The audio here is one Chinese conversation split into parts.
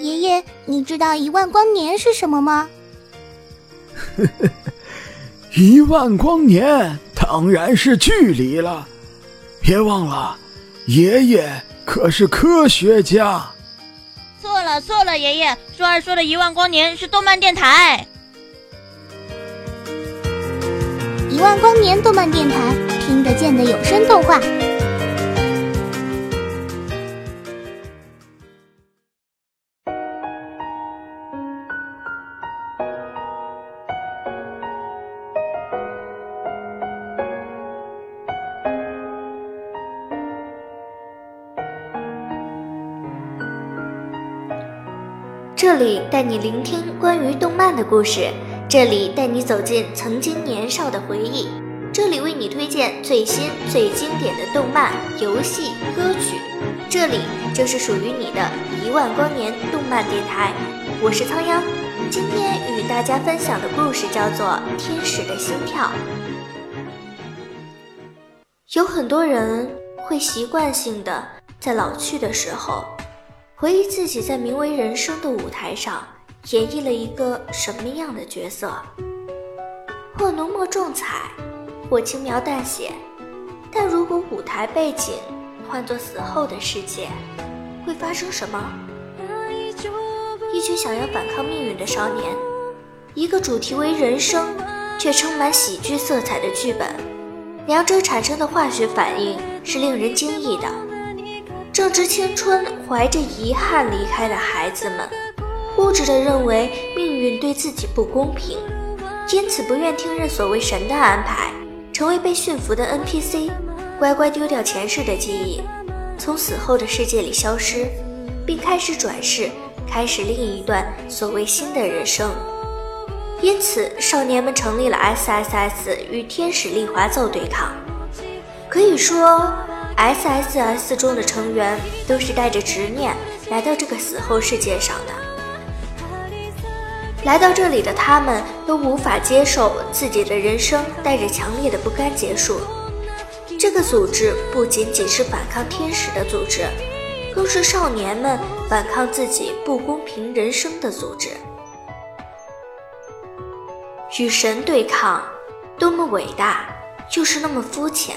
爷爷，你知道一万光年是什么吗？呵呵，一万光年当然是距离了。别忘了，爷爷可是科学家。错了错了，爷爷，舒儿说的一万光年是动漫电台。一万光年动漫电台，听得见的有声动画。这里带你聆听关于动漫的故事，这里带你走进曾经年少的回忆，这里为你推荐最新最经典的动漫、游戏、歌曲，这里就是属于你的一万光年动漫电台。我是仓央，今天与大家分享的故事叫做《天使的心跳》。有很多人会习惯性的在老去的时候。回忆自己在名为人生的舞台上演绎了一个什么样的角色，或浓墨重彩，或轻描淡写。但如果舞台背景换作死后的世界，会发生什么？一群想要反抗命运的少年，一个主题为人生却充满喜剧色彩的剧本，两者产生的化学反应是令人惊异的。正值青春，怀着遗憾离开的孩子们，固执地认为命运对自己不公平，因此不愿听任所谓神的安排，成为被驯服的 NPC，乖乖丢掉前世的记忆，从死后的世界里消失，并开始转世，开始另一段所谓新的人生。因此，少年们成立了 SSS 与天使丽华奏对抗，可以说。S S S 中的成员都是带着执念来到这个死后世界上的。来到这里的他们都无法接受自己的人生带着强烈的不甘结束。这个组织不仅仅是反抗天使的组织，更是少年们反抗自己不公平人生的组织。与神对抗，多么伟大，又是那么肤浅。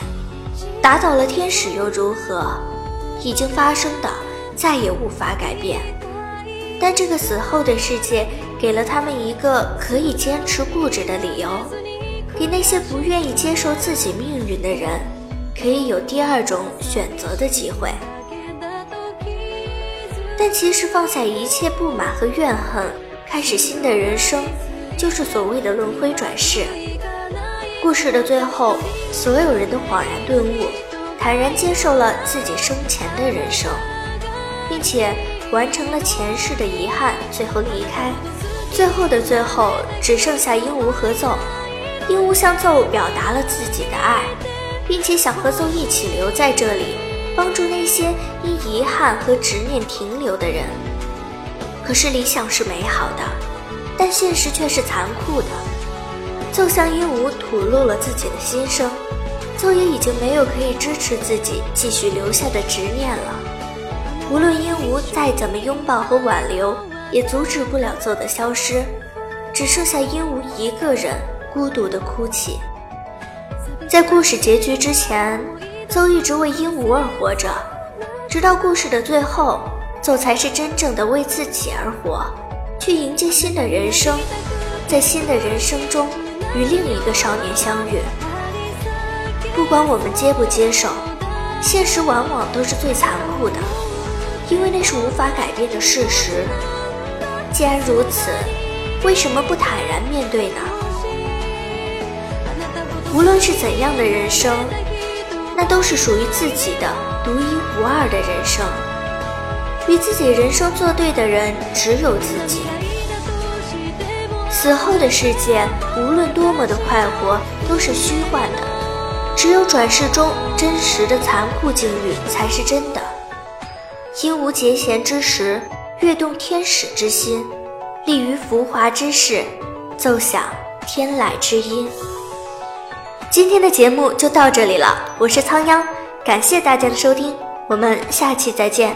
打倒了天使又如何？已经发生的再也无法改变。但这个死后的世界给了他们一个可以坚持固执的理由，给那些不愿意接受自己命运的人，可以有第二种选择的机会。但其实放下一切不满和怨恨，开始新的人生，就是所谓的轮回转世。故事的最后。所有人都恍然顿悟，坦然接受了自己生前的人生，并且完成了前世的遗憾，最后离开。最后的最后，只剩下鹦鹉和奏。鹦鹉向奏表达了自己的爱，并且想和奏一起留在这里，帮助那些因遗憾和执念停留的人。可是理想是美好的，但现实却是残酷的。奏向鹦鹉吐露了自己的心声，奏也已经没有可以支持自己继续留下的执念了。无论鹦鹉再怎么拥抱和挽留，也阻止不了奏的消失，只剩下鹦鹉一个人孤独的哭泣。在故事结局之前，奏一直为鹦鹉而活着，直到故事的最后，奏才是真正的为自己而活，去迎接新的人生，在新的人生中。与另一个少年相遇，不管我们接不接受，现实往往都是最残酷的，因为那是无法改变的事实。既然如此，为什么不坦然面对呢？无论是怎样的人生，那都是属于自己的独一无二的人生。与自己人生作对的人，只有自己。死后的世界，无论多么的快活，都是虚幻的。只有转世中真实的残酷境遇才是真的。鹦鹉结弦之时，跃动天使之心；立于浮华之势，奏响天籁之音。今天的节目就到这里了，我是仓央，感谢大家的收听，我们下期再见。